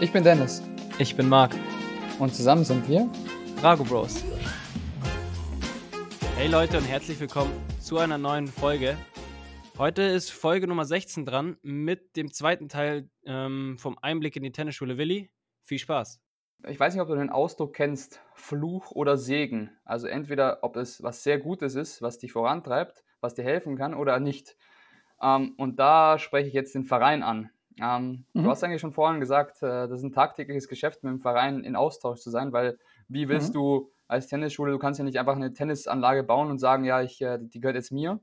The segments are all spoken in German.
Ich bin Dennis. Ich bin Marc. Und zusammen sind wir Drago Bros. Hey Leute und herzlich willkommen zu einer neuen Folge. Heute ist Folge Nummer 16 dran mit dem zweiten Teil ähm, vom Einblick in die Tennisschule Willi. Viel Spaß. Ich weiß nicht, ob du den Ausdruck kennst, Fluch oder Segen. Also entweder, ob es was sehr Gutes ist, was dich vorantreibt, was dir helfen kann oder nicht. Ähm, und da spreche ich jetzt den Verein an. Ähm, mhm. Du hast eigentlich schon vorhin gesagt, äh, das ist ein tagtägliches Geschäft, mit dem Verein in Austausch zu sein, weil wie willst mhm. du als Tennisschule, du kannst ja nicht einfach eine Tennisanlage bauen und sagen, ja, ich, äh, die gehört jetzt mir.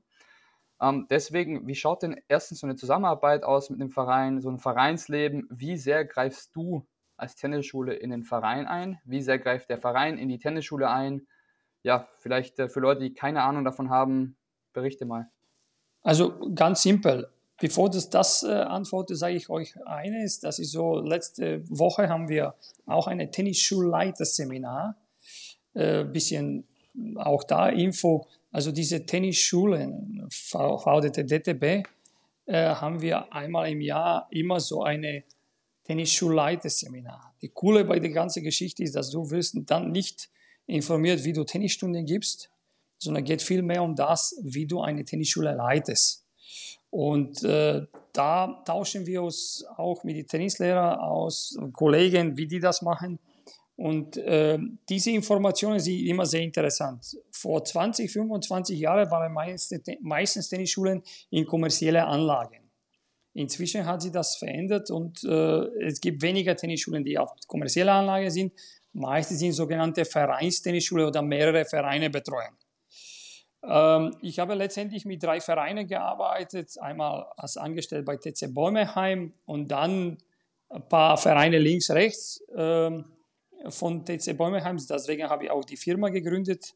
Ähm, deswegen, wie schaut denn erstens so eine Zusammenarbeit aus mit dem Verein, so ein Vereinsleben? Wie sehr greifst du als Tennisschule in den Verein ein? Wie sehr greift der Verein in die Tennisschule ein? Ja, vielleicht äh, für Leute, die keine Ahnung davon haben, berichte mal. Also ganz simpel. Bevor das, das äh, antworte, sage ich euch eines, das ist so, letzte Woche haben wir auch eine Tennisschulleiterseminar, äh, bisschen auch da Info, also diese Tennisschulen, VDT, DTB, äh, haben wir einmal im Jahr immer so eine Tennisschulleiterseminar. Die Coole bei der ganzen Geschichte ist, dass du wirst dann nicht informiert, wie du Tennisstunden gibst, sondern geht viel mehr um das, wie du eine Tennisschule leitest. Und äh, da tauschen wir uns auch mit den Tennislehrern aus, Kollegen, wie die das machen. Und äh, diese Informationen sind immer sehr interessant. Vor 20, 25 Jahren waren meistens, meistens Tennisschulen in kommerzielle Anlagen. Inzwischen hat sich das verändert und äh, es gibt weniger Tennisschulen, die auf kommerzielle Anlagen sind. Meistens sind sogenannte Vereinstennisschulen oder mehrere Vereine betreuen. Ähm, ich habe letztendlich mit drei Vereinen gearbeitet, einmal als Angestellter bei TC Bäumeheim und dann ein paar Vereine links, rechts ähm, von TC Bäumeheim. Deswegen habe ich auch die Firma gegründet.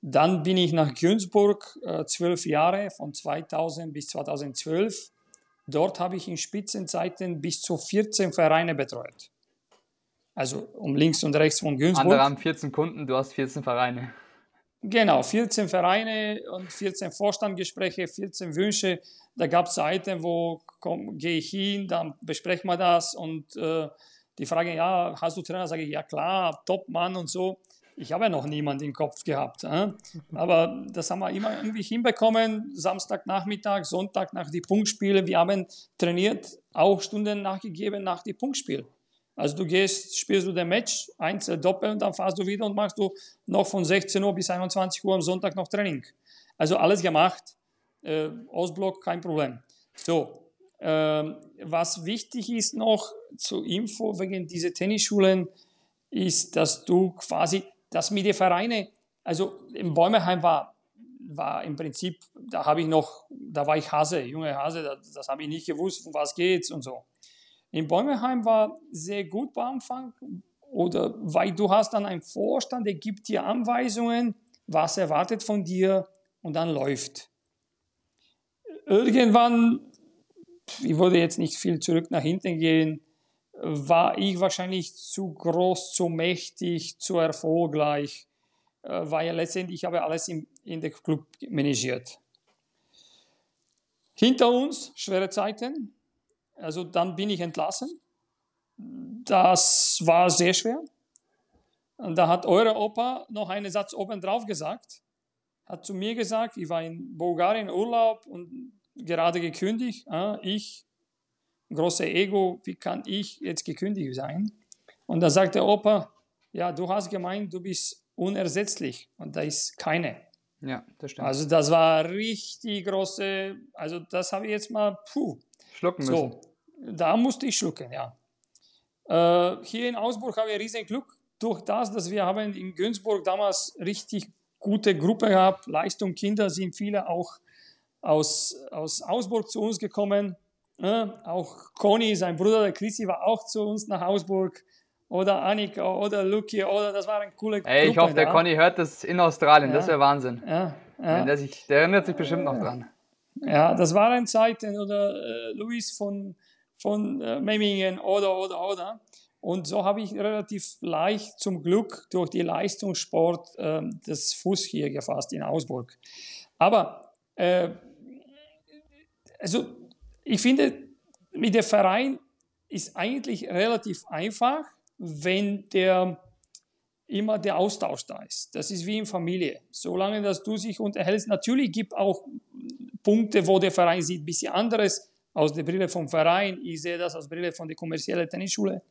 Dann bin ich nach Günzburg, äh, zwölf Jahre, von 2000 bis 2012. Dort habe ich in Spitzenzeiten bis zu 14 Vereine betreut. Also um links und rechts von Günzburg. Andere haben 14 Kunden, du hast 14 Vereine. Genau, 14 Vereine und 14 Vorstandgespräche, 14 Wünsche. Da gab es Zeiten, wo gehe ich hin, dann besprechen wir das und äh, die Frage, ja, hast du Trainer? Sage ich, ja klar, Top-Mann und so. Ich habe ja noch niemanden im Kopf gehabt. Äh? Aber das haben wir immer irgendwie hinbekommen. Samstagnachmittag, Sonntag nach die Punktspiele. Wir haben trainiert, auch Stunden nachgegeben nach die Punktspiele. Also du gehst, spielst du den Match, Einzel, Doppel und dann fahrst du wieder und machst du noch von 16 Uhr bis 21 Uhr am Sonntag noch Training. Also alles gemacht, äh, Ausblock, kein Problem. So, äh, was wichtig ist noch zur Info wegen dieser Tennisschulen, ist, dass du quasi, dass mit den Vereinen, also im Bäumeheim war, war im Prinzip, da habe ich noch, da war ich Hase, junge Hase, das, das habe ich nicht gewusst, um was geht's und so. In Bäumeheim war sehr gut bei Anfang, oder weil du hast dann einen Vorstand, der gibt dir Anweisungen, was erwartet von dir und dann läuft. Irgendwann, ich würde jetzt nicht viel zurück nach hinten gehen, war ich wahrscheinlich zu groß, zu mächtig, zu erfolgreich, äh, weil letztendlich habe ich alles in, in der Club managiert. Hinter uns schwere Zeiten, also dann bin ich entlassen. Das war sehr schwer. Und da hat eure Opa noch einen Satz oben drauf gesagt. Hat zu mir gesagt, ich war in Bulgarien Urlaub und gerade gekündigt. Ich, große Ego, wie kann ich jetzt gekündigt sein? Und da sagt der Opa, ja, du hast gemeint, du bist unersetzlich und da ist keine. Ja, das stimmt. Also das war richtig große, also das habe ich jetzt mal, puh. Schlucken müssen. So, da musste ich schlucken, ja. Äh, hier in Augsburg habe ich riesen Glück durch das, dass wir haben in Günzburg damals richtig gute Gruppe gehabt. Leistung Kinder sind viele auch aus, aus Augsburg zu uns gekommen. Äh, auch Conny, sein Bruder, der Chrissy, war auch zu uns nach Augsburg. Oder Annika oder Luki oder das war ein cooler Ey, ich hoffe, der Conny hört das in Australien, ja. das wäre Wahnsinn. Ja, ja. Der, sich, der erinnert sich bestimmt noch dran. Ja, das waren Zeiten. Oder äh, Luis von, von äh, Memmingen oder, oder, oder. Und so habe ich relativ leicht zum Glück durch die Leistungssport äh, das Fuß hier gefasst in Augsburg. Aber äh, also ich finde, mit dem Verein ist eigentlich relativ einfach, wenn der immer der Austausch da ist. Das ist wie in Familie. Solange, dass du sich unterhältst, natürlich gibt auch Punkte, wo der Verein sieht ein bisschen anderes aus der Brille vom Verein. Ich sehe das aus der Brille von der kommerziellen Tennisschule.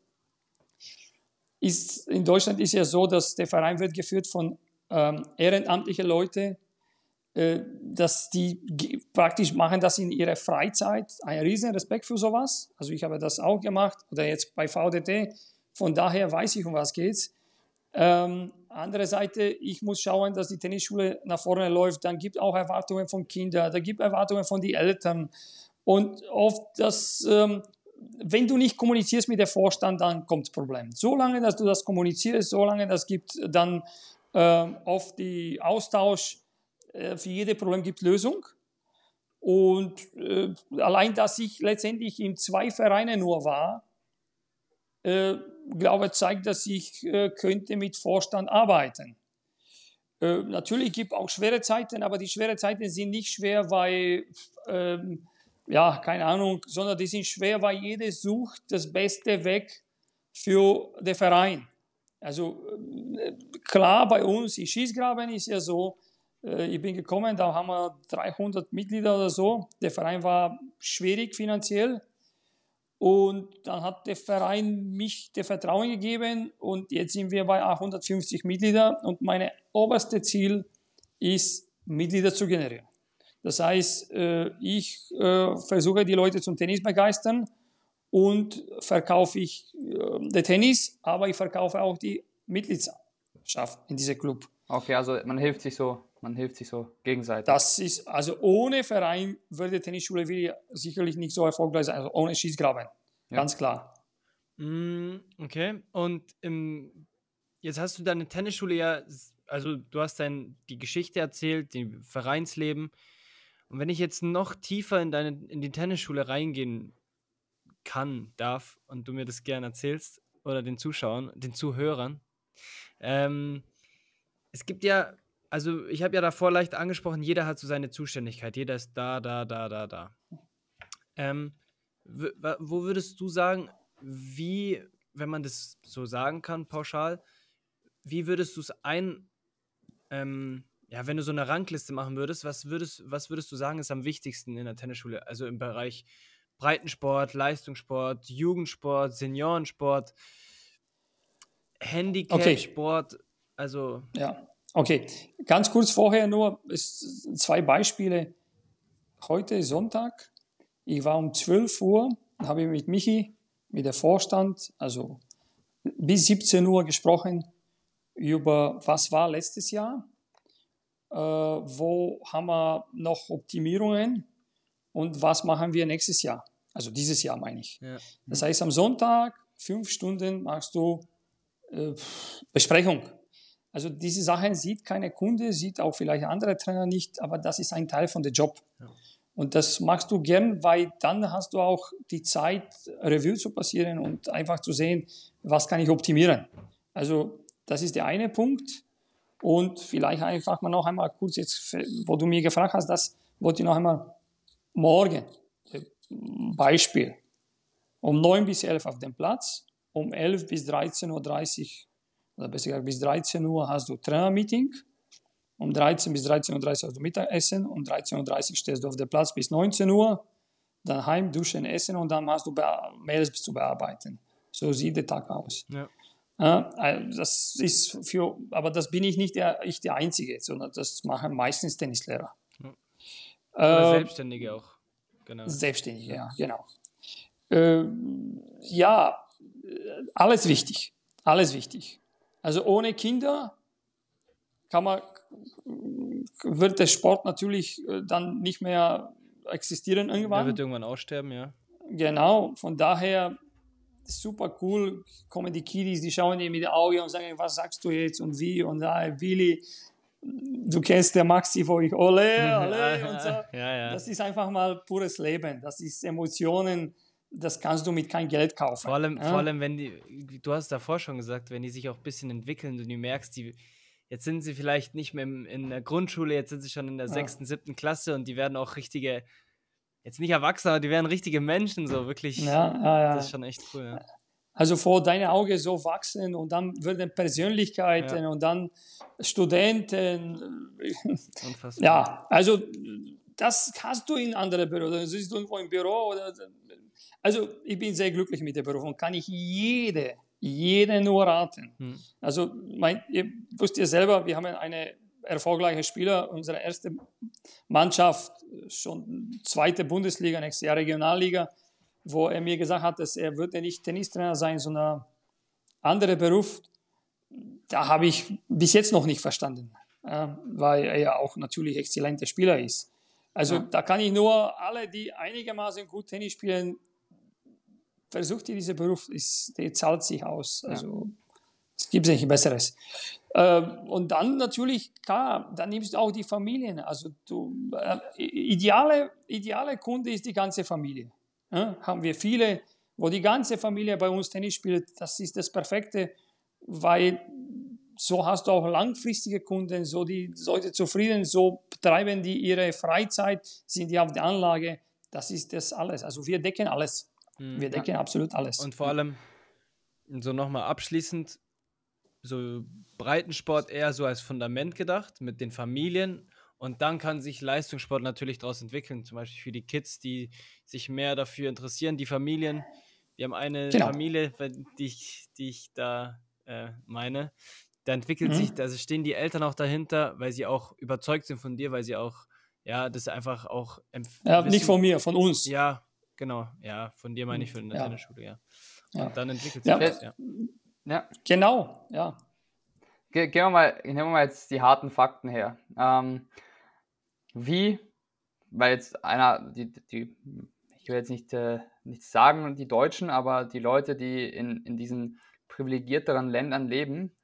Ist, in Deutschland ist ja so, dass der Verein wird geführt von ähm, ehrenamtlichen Leuten, äh, dass die praktisch machen das in ihrer Freizeit. Ein riesen Respekt für sowas. Also ich habe das auch gemacht oder jetzt bei VDT. Von daher weiß ich, um was geht's. Ähm, andere Seite, ich muss schauen, dass die Tennisschule nach vorne läuft. Dann gibt auch Erwartungen von Kindern, da gibt Erwartungen von den Eltern. Und oft das, ähm, wenn du nicht kommunizierst mit dem Vorstand, dann kommt das Problem. Solange, dass du das kommunizierst, solange das gibt dann äh, oft die Austausch, äh, für jedes Problem gibt Lösung. Und äh, allein, dass ich letztendlich in zwei Vereinen nur war, äh, glaube, zeigt, dass ich äh, könnte mit Vorstand arbeiten. Äh, natürlich gibt es auch schwere Zeiten, aber die schweren Zeiten sind nicht schwer, weil, ähm, ja, keine Ahnung, sondern die sind schwer, weil jeder sucht das beste Weg für den Verein. Also äh, klar, bei uns im Schießgraben ist ja so, äh, ich bin gekommen, da haben wir 300 Mitglieder oder so. Der Verein war schwierig finanziell. Und dann hat der Verein mich der Vertrauen gegeben und jetzt sind wir bei 150 Mitglieder und mein oberste Ziel ist, Mitglieder zu generieren. Das heißt, äh, ich äh, versuche die Leute zum Tennis begeistern und verkaufe ich äh, den Tennis, aber ich verkaufe auch die Mitgliedschaft in diesem Club. Okay, also man hilft sich so man hilft sich so gegenseitig. Das ist, also ohne Verein würde die Tennisschule sicherlich nicht so erfolgreich sein, also ohne Schießgraben. Ja. Ganz klar. Mm, okay, und im, jetzt hast du deine Tennisschule ja, also du hast dein, die Geschichte erzählt, die Vereinsleben. Und wenn ich jetzt noch tiefer in, deine, in die Tennisschule reingehen kann, darf, und du mir das gerne erzählst, oder den Zuschauern, den Zuhörern, ähm, es gibt ja also ich habe ja davor leicht angesprochen, jeder hat so seine Zuständigkeit. Jeder ist da, da, da, da, da. Ähm, wo würdest du sagen, wie, wenn man das so sagen kann, pauschal, wie würdest du es ein, ähm, ja, wenn du so eine Rangliste machen würdest, was würdest, was würdest du sagen, ist am wichtigsten in der Tennisschule? Also im Bereich Breitensport, Leistungssport, Jugendsport, Seniorensport, Handicap-Sport, okay. also. Ja. Okay, ganz kurz vorher nur zwei Beispiele. Heute Sonntag. Ich war um 12 Uhr, habe mit Michi, mit der Vorstand, also bis 17 Uhr gesprochen über was war letztes Jahr, wo haben wir noch Optimierungen und was machen wir nächstes Jahr. Also dieses Jahr meine ich. Ja. Das heißt, am Sonntag fünf Stunden machst du äh, Besprechung also diese Sachen sieht keine Kunde, sieht auch vielleicht andere Trainer nicht, aber das ist ein Teil von dem Job. Ja. Und das machst du gern, weil dann hast du auch die Zeit, Review zu passieren und einfach zu sehen, was kann ich optimieren. Also das ist der eine Punkt. Und vielleicht einfach mal noch einmal kurz jetzt, wo du mir gefragt hast, das wollte ich noch einmal morgen. Beispiel. Um 9 bis 11 auf dem Platz, um 11 bis 13.30 Uhr oder besser gesagt bis 13 Uhr hast du Trainermeeting. Um 13 bis 13.30 Uhr hast du Mittagessen. Um 13.30 Uhr stehst du auf dem Platz bis 19 Uhr. Dann heim, duschen, essen und dann hast du Mails zu bearbeiten. So sieht der Tag aus. Ja. Äh, das ist für, aber das bin ich nicht der, ich der Einzige, sondern das machen meistens Tennislehrer. Ja. Oder äh, Selbstständige auch. Genau. Selbstständige, ja, genau. Äh, ja, alles wichtig. Alles wichtig. Also ohne Kinder kann man, wird der Sport natürlich äh, dann nicht mehr existieren irgendwann. Er wird irgendwann aussterben, ja. Genau, von daher super cool, kommen die Kiddies, die schauen dir mit den Augen und sagen, was sagst du jetzt und wie und da, Willi, du kennst der Maxi wo ich ole, ole und so. Ja, ja. Das ist einfach mal pures Leben, das ist Emotionen, das kannst du mit kein Geld kaufen. Vor allem, ja? vor allem, wenn die, du hast davor schon gesagt, wenn die sich auch ein bisschen entwickeln und du merkst, die, jetzt sind sie vielleicht nicht mehr in der Grundschule, jetzt sind sie schon in der sechsten, siebten Klasse und die werden auch richtige jetzt nicht Erwachsene, aber die wären richtige Menschen, so wirklich. Ja, ja, ja. Das ist schon echt cool. Ja. Also vor deinen Augen so wachsen und dann werden Persönlichkeiten Ja. und dann Studenten. Unfassbar. Ja, also das hast du in anderen Büros. Du siehst irgendwo im Büro. Oder, also ich bin sehr glücklich mit der Berufung. Kann ich jede, jede nur raten. Hm. Also mein, ihr wisst ihr selber, wir haben eine erfolgreiche Spieler, unsere erste Mannschaft, schon zweite Bundesliga, nächstes Jahr Regionalliga, wo er mir gesagt hat, dass er würde nicht Tennistrainer sein, sondern anderer Beruf. Da habe ich bis jetzt noch nicht verstanden, äh, weil er ja auch natürlich exzellenter Spieler ist. Also Ja. da kann ich nur alle, die einigermaßen gut Tennis spielen, versucht ihr dieser Beruf, ist, der zahlt sich aus. Also es gibt nicht Besseres. Ähm, und dann natürlich, klar, dann nimmst du auch die Familien. Also du, äh, ideale, ideale Kunde ist die ganze Familie. Ja, haben wir viele, wo die ganze Familie bei uns Tennis spielt. Das ist das Perfekte, weil so hast du auch langfristige Kunden, so die Leute zufrieden, so treiben die ihre Freizeit, sind die auf der Anlage. Das ist das alles. Also wir decken alles. Hm. Wir decken absolut alles. Und vor allem, so nochmal abschließend, so Breitensport eher so als Fundament gedacht mit den Familien und dann kann sich Leistungssport natürlich daraus entwickeln, zum Beispiel für die Kids, die sich mehr dafür interessieren, die Familien. Wir haben eine Genau. Familie, die ich, die ich da äh, meine. Da entwickelt Mhm. sich, also stehen die Eltern auch dahinter, weil sie auch überzeugt sind von dir, weil sie auch, ja, das einfach auch empf- ja, nicht von mir, von uns. Ja, genau, ja, von dir meine ich von der Ja. Tennisschule, ja. Ja. Und dann entwickelt Ja. sich das, ja. Ja, Genau, ja. Ge gehen wir mal, nehmen wir mal jetzt die harten Fakten her. Ähm, wie, weil jetzt einer, die, die, ich will jetzt nicht, äh, nicht sagen, die Deutschen, aber die Leute, die in, in diesen privilegierteren Ländern leben,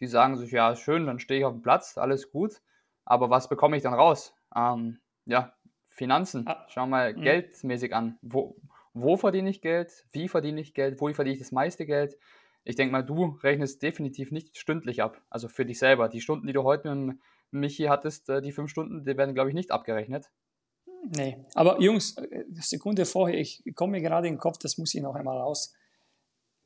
die sagen sich, ja, schön, dann stehe ich auf dem Platz, alles gut, aber was bekomme ich dann raus? Ähm, ja, Finanzen, Ah, schau mal mhm. geldmäßig an. Wo, wo verdiene ich Geld? Wie verdiene ich Geld? Wo verdiene ich das meiste Geld? Ich denke mal, du rechnest definitiv nicht stündlich ab. Also für dich selber. Die Stunden, die du heute mit Michi hattest, äh, die fünf Stunden, die werden, glaube ich, nicht abgerechnet. Nee, aber Jungs, äh, Sekunde vorher, ich komme mir gerade in den Kopf, das muss ich noch einmal raus.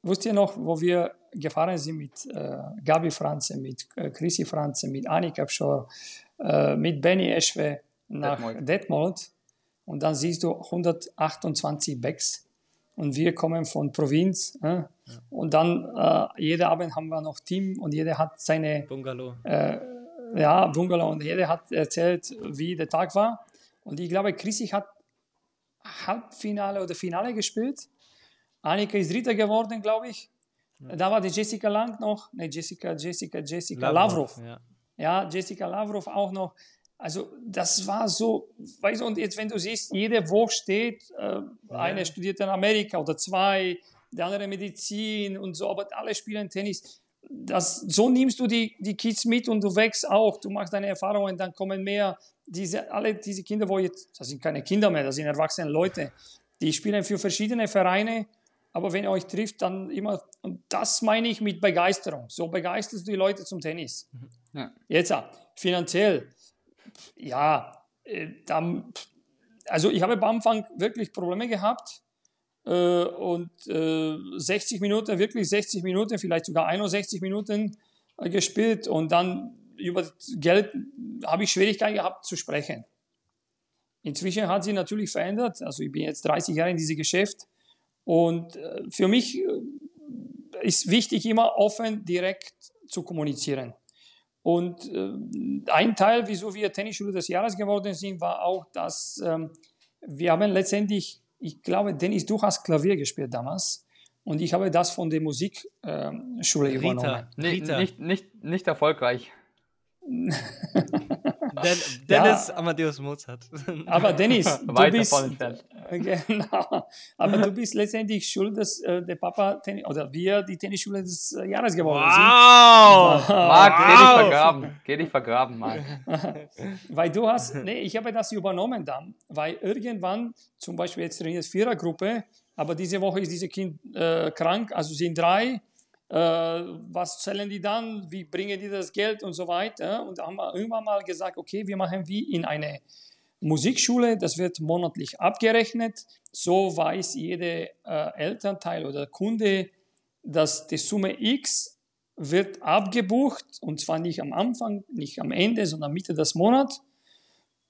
Wusst ihr noch, wo wir gefahren sind mit äh, Gabi Franze, mit äh, Chrissy Franze, mit Annika Pschor, äh, mit Benny Eschwe nach Detmold. Detmold und dann siehst du 128 Backs und wir kommen von Provinz äh, und dann äh, jeden Abend haben wir noch Team und jeder hat seine Bungalow. äh, ja, Bungalow und jeder hat erzählt, wie der Tag war. Und ich glaube, Chrissy hat Halbfinale oder Finale gespielt. Annika ist Dritter geworden, glaube ich. Da war die Jessica Lang noch. Ne, Jessica, Jessica, Jessica Lavrov. Ja. Ja, Jessica Lavrov auch noch. Also das war so, weißt du, und jetzt wenn du siehst, jeder wo steht, äh, eine studiert in Amerika oder zwei, der andere Medizin und so, aber alle spielen Tennis. Das, so nimmst du die, die Kids mit und du wächst auch, du machst deine Erfahrungen, dann kommen mehr, diese, alle diese Kinder, wo jetzt, das sind keine Kinder mehr, das sind erwachsene Leute, die spielen für verschiedene Vereine, aber wenn ihr euch trifft, dann immer, und das meine ich mit Begeisterung, so begeisterst du die Leute zum Tennis. Ja. Jetzt, ah, finanziell, ja, äh, dann, also ich habe am Anfang wirklich Probleme gehabt äh, und äh, 60 Minuten, wirklich 60 Minuten, vielleicht sogar 61 Minuten äh, gespielt und dann über Geld habe ich Schwierigkeiten gehabt zu sprechen. Inzwischen hat sich natürlich verändert, also ich bin jetzt 30 Jahre in diesem Geschäft und äh, für mich äh, ist wichtig, immer offen, direkt zu kommunizieren. Und äh, ein Teil, wieso wir Tennisschule des Jahres geworden sind, war auch, dass ähm, wir haben letztendlich, ich glaube, Dennis, du hast Klavier gespielt damals und ich habe das von der Musikschule übernommen. Rita. Rita. Nicht, nicht, nicht erfolgreich. Den, Dennis Amadeus Mozart. Aber Dennis, du bist, Genau. Aber du bist letztendlich schuld, dass äh, der Papa Tennis, oder wir die Tennisschule des äh, Jahres geworden wow! Marc, geh dich Wow. vergraben. Geh dich vergraben, Marc. sind. Weil du hast, nee, ich habe das übernommen dann, weil irgendwann, zum Beispiel jetzt trainiert Vierergruppe, aber diese Woche ist dieses Kind äh, krank, also sind drei. Äh, was zählen die dann? Wie bringen die das Geld und so weiter? Und da haben wir irgendwann mal gesagt, okay, wir machen wie in eine Musikschule, das wird monatlich abgerechnet. So weiß jeder äh, Elternteil oder Kunde, dass die Summe X wird abgebucht und zwar nicht am Anfang, nicht am Ende, sondern Mitte des Monats.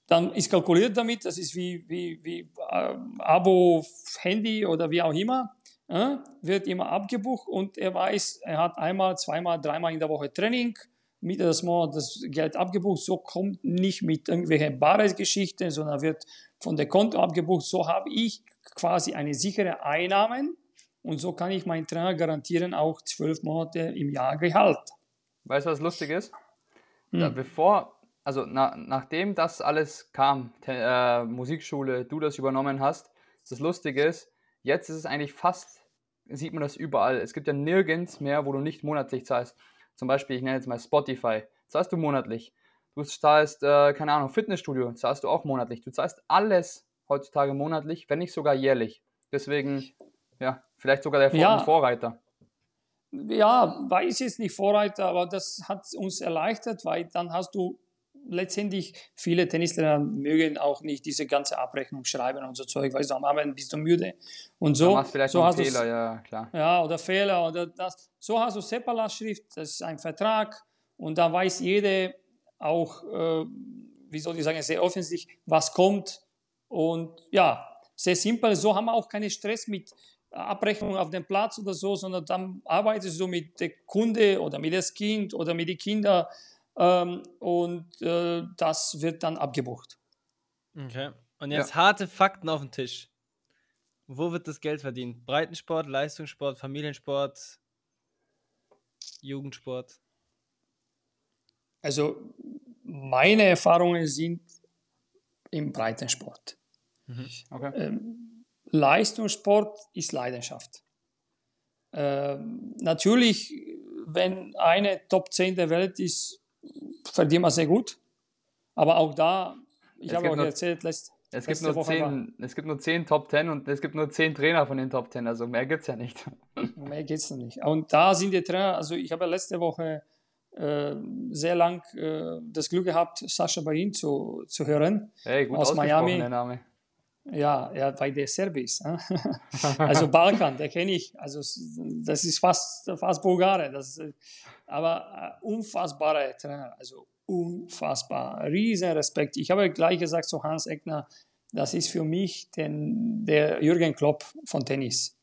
Dann ist kalkuliert damit, das ist wie, wie, wie äh, Abo, Handy oder wie auch immer, äh, wird immer abgebucht und er weiß, er hat einmal, zweimal, dreimal in der Woche Training, Mitte des Monats das Geld abgebucht. So kommt nicht mit irgendwelchen Bares-Geschichten, sondern wird von der Konto abgebucht. So habe ich quasi eine sichere Einnahmen und so kann ich meinen Trainer garantieren, auch zwölf Monate im Jahr Gehalt. Weißt du, was lustig ist? Hm. Da, bevor, also na, nachdem das alles kam, äh, Musikschule, du das übernommen hast, das Lustige ist, jetzt ist es eigentlich fast, sieht man das überall. Es gibt ja nirgends mehr, wo du nicht monatlich zahlst. Zum Beispiel, ich nenne jetzt mal Spotify, zahlst du monatlich. Du zahlst, äh, keine Ahnung, Fitnessstudio, zahlst du auch monatlich. Du zahlst alles heutzutage monatlich, wenn nicht sogar jährlich. Deswegen, ja, vielleicht sogar der ja. Vorreiter. Ja, weiß jetzt nicht Vorreiter, aber das hat uns erleichtert, weil dann hast du letztendlich viele Tennislehrer mögen auch nicht diese ganze Abrechnung schreiben und so Zeug, weil du am Abend bist du müde und so. Da vielleicht so hast Fehler, ja klar. Ja, oder Fehler oder das. So hast du Separat-Schrift, das ist ein Vertrag und da weiß jeder auch, äh, wie soll ich sagen, sehr offensichtlich, was kommt und ja, sehr simpel. So haben wir auch keinen Stress mit Abrechnung auf dem Platz oder so, sondern dann arbeitest du mit dem Kunde oder mit dem Kind oder mit den Kindern ähm, und äh, das wird dann abgebucht. Okay. Und jetzt ja. harte Fakten auf den Tisch. Wo wird das Geld verdient? Breitensport, Leistungssport, Familiensport, Jugendsport? Also meine Erfahrungen sind im Breitensport. Mhm. Okay. Ähm, Leistungssport ist Leidenschaft. Ähm, natürlich, wenn eine Top 10 der Welt ist, verdient man sehr gut. Aber auch da, ich habe auch nur, erzählt, lässt, es gibt, nur zehn, es gibt nur zehn Top 10 und es gibt nur zehn Trainer von den Top 10, also mehr gibt es ja nicht. Mehr gibt es nicht. Und da sind die Trainer, also ich habe letzte Woche äh, sehr lang äh, das Glück gehabt, Sascha Bain zu, zu hören. Hey, gut aus Miami. Der Name. Ja, ja, bei der Serbis. Ne? also Balkan, der kenne ich. Also das ist fast, fast Bulgare. Das, aber äh, unfassbare Trainer. Also unfassbar. Riesen Respekt. Ich habe gleich gesagt zu Hans Eckner, das ist für mich den, der Jürgen Klopp von Tennis.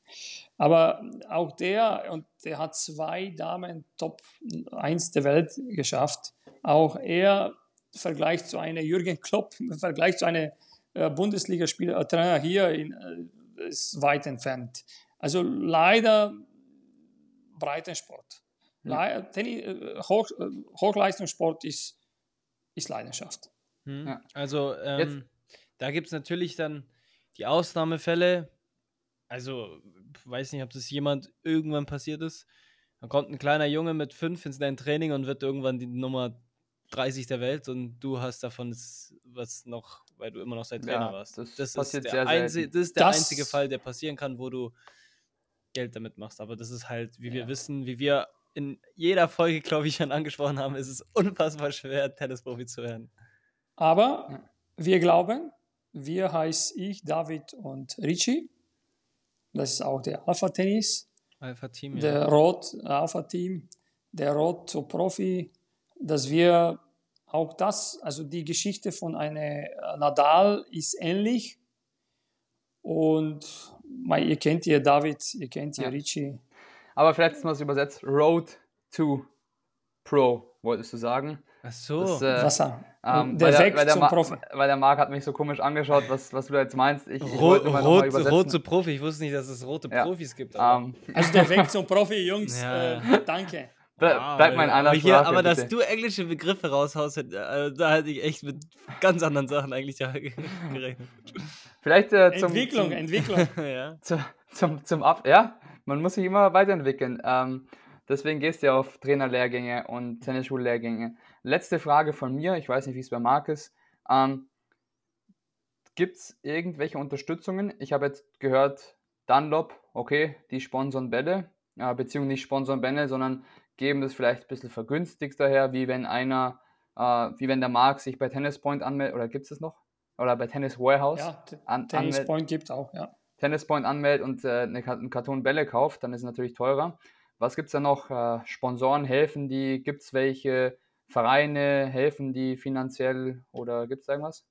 Aber auch der, und der hat zwei Damen Top 1 der Welt geschafft. Auch er im Vergleich zu einer Jürgen Klopp, im Vergleich zu einer äh, Bundesligaspieler, äh, Trainer hier in, äh, ist weit entfernt. Also leider Breitensport. Ja. Tennis, äh, Hoch, äh, Hochleistungssport ist, ist Leidenschaft. Hm. Ja. Also ähm, da gibt es natürlich dann die Ausnahmefälle. Also, weiß nicht, ob das jemand irgendwann passiert ist. Da kommt ein kleiner Junge mit fünf ins dein Training und wird irgendwann die Nummer 30 der Welt und du hast davon was noch, weil du immer noch sein Trainer ja, warst. Das, das, ist der, einzige, das ist der das einzige Fall, der passieren kann, wo du Geld damit machst. Aber das ist halt, wie ja. wir wissen, wie wir in jeder Folge, glaube ich, schon angesprochen haben, ist es unfassbar schwer, Tennisprofi zu werden. Aber wir glauben, wir heißt ich, David und Richie. Das ist auch der Alpha Tennis. Alpha Team. Ja. Der Rot Alpha Team, der Rot zu Profi dass wir auch das, also die Geschichte von einer äh, Nadal ist ähnlich. Und ihr kennt ja David, ihr kennt ja, ja. Richie. Aber vielleicht ist mal es übersetzt: Road to Pro, wolltest du sagen? Ach so. Das, äh, was ähm, der Weg der, zum Profi. Weil der Marc hat mich so komisch angeschaut, was, was du da jetzt meinst. Ich, ich Rot, Rot, Rot zu Profi, ich wusste nicht, dass es rote ja. Profis gibt. Um. Ähm. Also der Weg zum Profi, Jungs, ja. äh, danke. Ble bleib mal in einer aber, hier, aber dass du englische Begriffe raushaust, äh, da hätte ich echt mit ganz anderen Sachen eigentlich gerechnet. Vielleicht äh, zum, Entwicklung, zum, Entwicklung. ja. Zu, zum, zum Ab ja, man muss sich immer weiterentwickeln. Ähm, deswegen gehst du ja auf Trainerlehrgänge und Tennisschullehrgänge. Letzte Frage von mir, ich weiß nicht, wie es bei Marc ist. Ähm, Gibt es irgendwelche Unterstützungen? Ich habe jetzt gehört, Dunlop, okay, die sponsern Bälle, äh, beziehungsweise nicht sponsern Bälle, sondern geben das vielleicht ein bisschen vergünstigt daher, wie wenn einer, äh, wie wenn der Marc sich bei Tennis Point anmeldet, oder gibt es das noch? oder bei Tennis Warehouse Ja, Tennis Point gibt auch, ja. Tennis Point anmeldet und äh, eine, einen Karton Bälle kauft, dann ist es natürlich teurer. Was gibt es da noch? Äh, Sponsoren helfen die? Gibt es welche? Vereine helfen die finanziell oder gibt es irgendwas?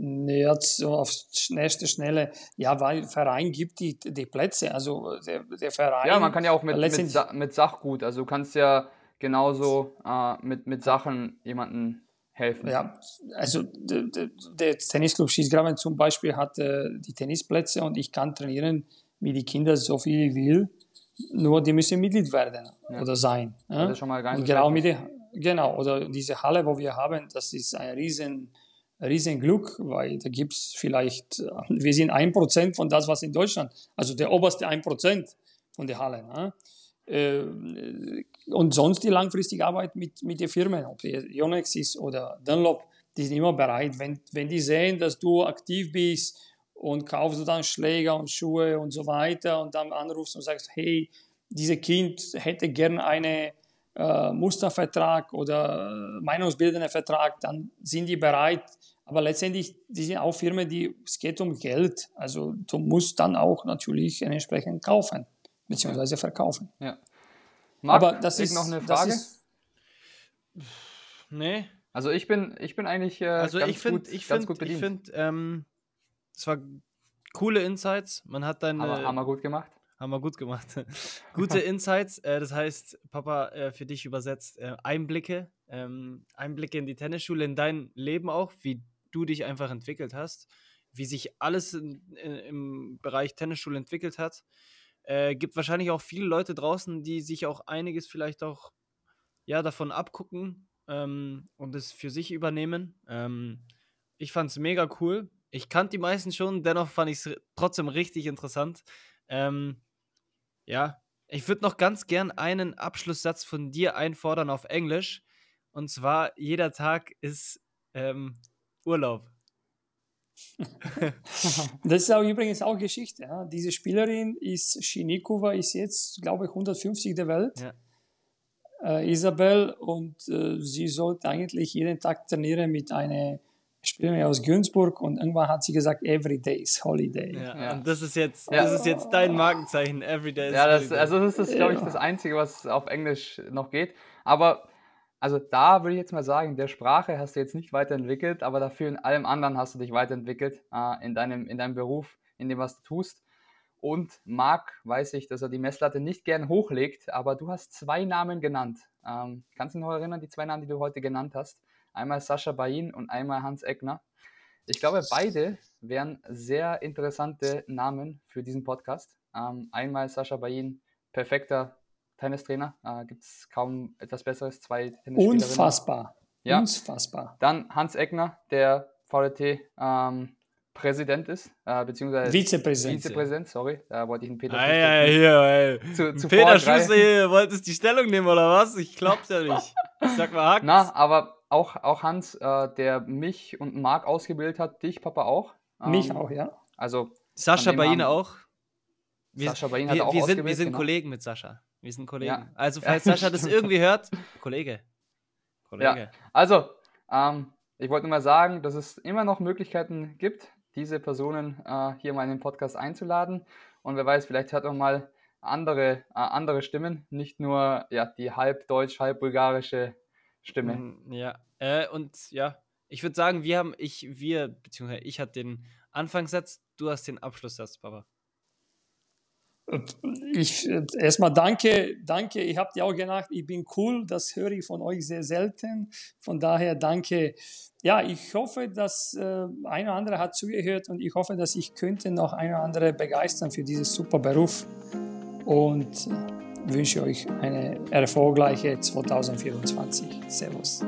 Nee, Jetzt so auf schnellste Schnelle, ja, weil Verein gibt die, die Plätze, also der, der Verein. Ja, man kann ja auch mit, mit, Sa mit Sachgut, also du kannst ja genauso äh, mit, mit Sachen jemandem helfen. Ja, also der, Tennisclub Schießgraben zum Beispiel hat äh, die Tennisplätze und ich kann trainieren mit den Kindern so viel ich will, nur die müssen Mitglied werden Ja. oder sein. Ja? Das ist schon mal gar Und genau, mit der, genau, oder diese Halle, wo wir haben, das ist ein riesen, riesen Glück, weil da gibt es vielleicht, äh, wir sind ein Prozent von das, was in Deutschland, also der oberste ein Prozent von der Halle. Ne? Äh, Und sonst die langfristige Arbeit mit, mit den Firmen, ob es Yonex ist oder Dunlop, die sind immer bereit, wenn, wenn die sehen, dass du aktiv bist und kaufst dann Schläger und Schuhe und so weiter und dann anrufst und sagst, hey, dieses Kind hätte gern einen äh, Mustervertrag oder äh, meinungsbildenden Vertrag, dann sind die bereit. Aber letztendlich, die sind auch Firmen, die, es geht um Geld. Also du musst dann auch natürlich entsprechend kaufen, beziehungsweise verkaufen. Marc, Aber das ist noch eine das Frage. ist- Nee. also ich bin, ich bin eigentlich äh, Also ganz ich finde, gut, ich ganz finde, ich finde, ähm, es war coole Insights. Man hat dann haben, wir, äh, haben wir gut gemacht. Haben wir gut gemacht. Gute Insights. Äh, das heißt, Papa, äh, für dich übersetzt äh, Einblicke. Ähm, Einblicke in die Tennisschule, in dein Leben auch, wie du dich einfach entwickelt hast, wie sich alles in, in, im Bereich Tennisschule entwickelt hat. Äh, gibt wahrscheinlich auch viele Leute draußen, die sich auch einiges vielleicht auch ja, davon abgucken ähm, und es für sich übernehmen. Ähm, ich fand es mega cool. Ich kannte die meisten schon, dennoch fand ich es trotzdem richtig interessant. Ähm, ja, ich würde noch ganz gern einen Abschlusssatz von dir einfordern auf Englisch. Und zwar, jeder Tag ist ähm, Urlaub. Das ist auch übrigens auch Geschichte. Ja. Diese Spielerin ist Shinikova, ist jetzt, glaube ich, 150 der Welt. Ja. Äh, Isabel und äh, sie sollte eigentlich jeden Tag trainieren mit einer Spielerin aus Günzburg und irgendwann hat sie gesagt, every day is holiday. Ja, Ja. Und das ist jetzt, Ja. das ist jetzt dein Markenzeichen. Everyday is Ja, das, holiday. also das ist, glaube ich, das Einzige, was auf Englisch noch geht. Aber also da würde ich jetzt mal sagen, der Sprache hast du jetzt nicht weiterentwickelt, aber dafür in allem anderen hast du dich weiterentwickelt, äh, in, deinem, in deinem Beruf, in dem, was du tust. Und Marc weiß ich, dass er die Messlatte nicht gern hochlegt, aber du hast zwei Namen genannt. Ähm, kannst du dich noch erinnern, die zwei Namen, die du heute genannt hast? Einmal Sascha Bain und einmal Hans Eckner. Ich glaube, beide wären sehr interessante Namen für diesen Podcast. Ähm, einmal Sascha Bain, perfekter Tennistrainer. Äh, Gibt es kaum etwas Besseres. Zwei Tennisspielerinnen. Unfassbar. Ja. Unfassbar. Dann Hans Eckner, der VDT ähm, Präsident ist, äh, beziehungsweise Vizepräsident. Vizepräsident, sorry, da wollte ich einen Peter Ei, ei, hier, ey. zu, zu Peter. Schuster hier, wolltest die Stellung nehmen oder was? Ich glaub's ja nicht. Ich sag mal, hackt's. Na, aber auch, auch Hans, äh, der mich und Marc ausgebildet hat, dich, Papa, auch. Mich Ähm, auch, ja. Also Sascha bei Ihnen auch? Wir, Sascha Bain hat wir, auch wir, sind, wir sind genau. Kollegen mit Sascha. Wir sind Kollegen. Ja. Also, Ja, falls Sascha das irgendwie hört, Kollege. Kollege. Also, ähm, ich wollte nur mal sagen, dass es immer noch Möglichkeiten gibt, diese Personen äh, hier mal in den Podcast einzuladen. Und wer weiß, vielleicht hört auch mal andere, äh, andere Stimmen, nicht nur ja, die halb deutsch, halb bulgarische Stimme. Mhm, Ja. Äh, und ja, ich würde sagen, wir haben, ich, wir, beziehungsweise ich hatte den Anfangssatz, du hast den Abschlusssatz, Papa. Ich erstmal danke, danke. Ich habe dir auch gedacht, ich bin cool. Das höre ich von euch sehr selten. Von daher danke. Ja, ich hoffe, dass äh, ein oder andere hat zugehört und ich hoffe, dass ich könnte noch ein oder andere begeistern für diesen super Beruf und äh, wünsche euch eine erfolgreiche 2024. Servus.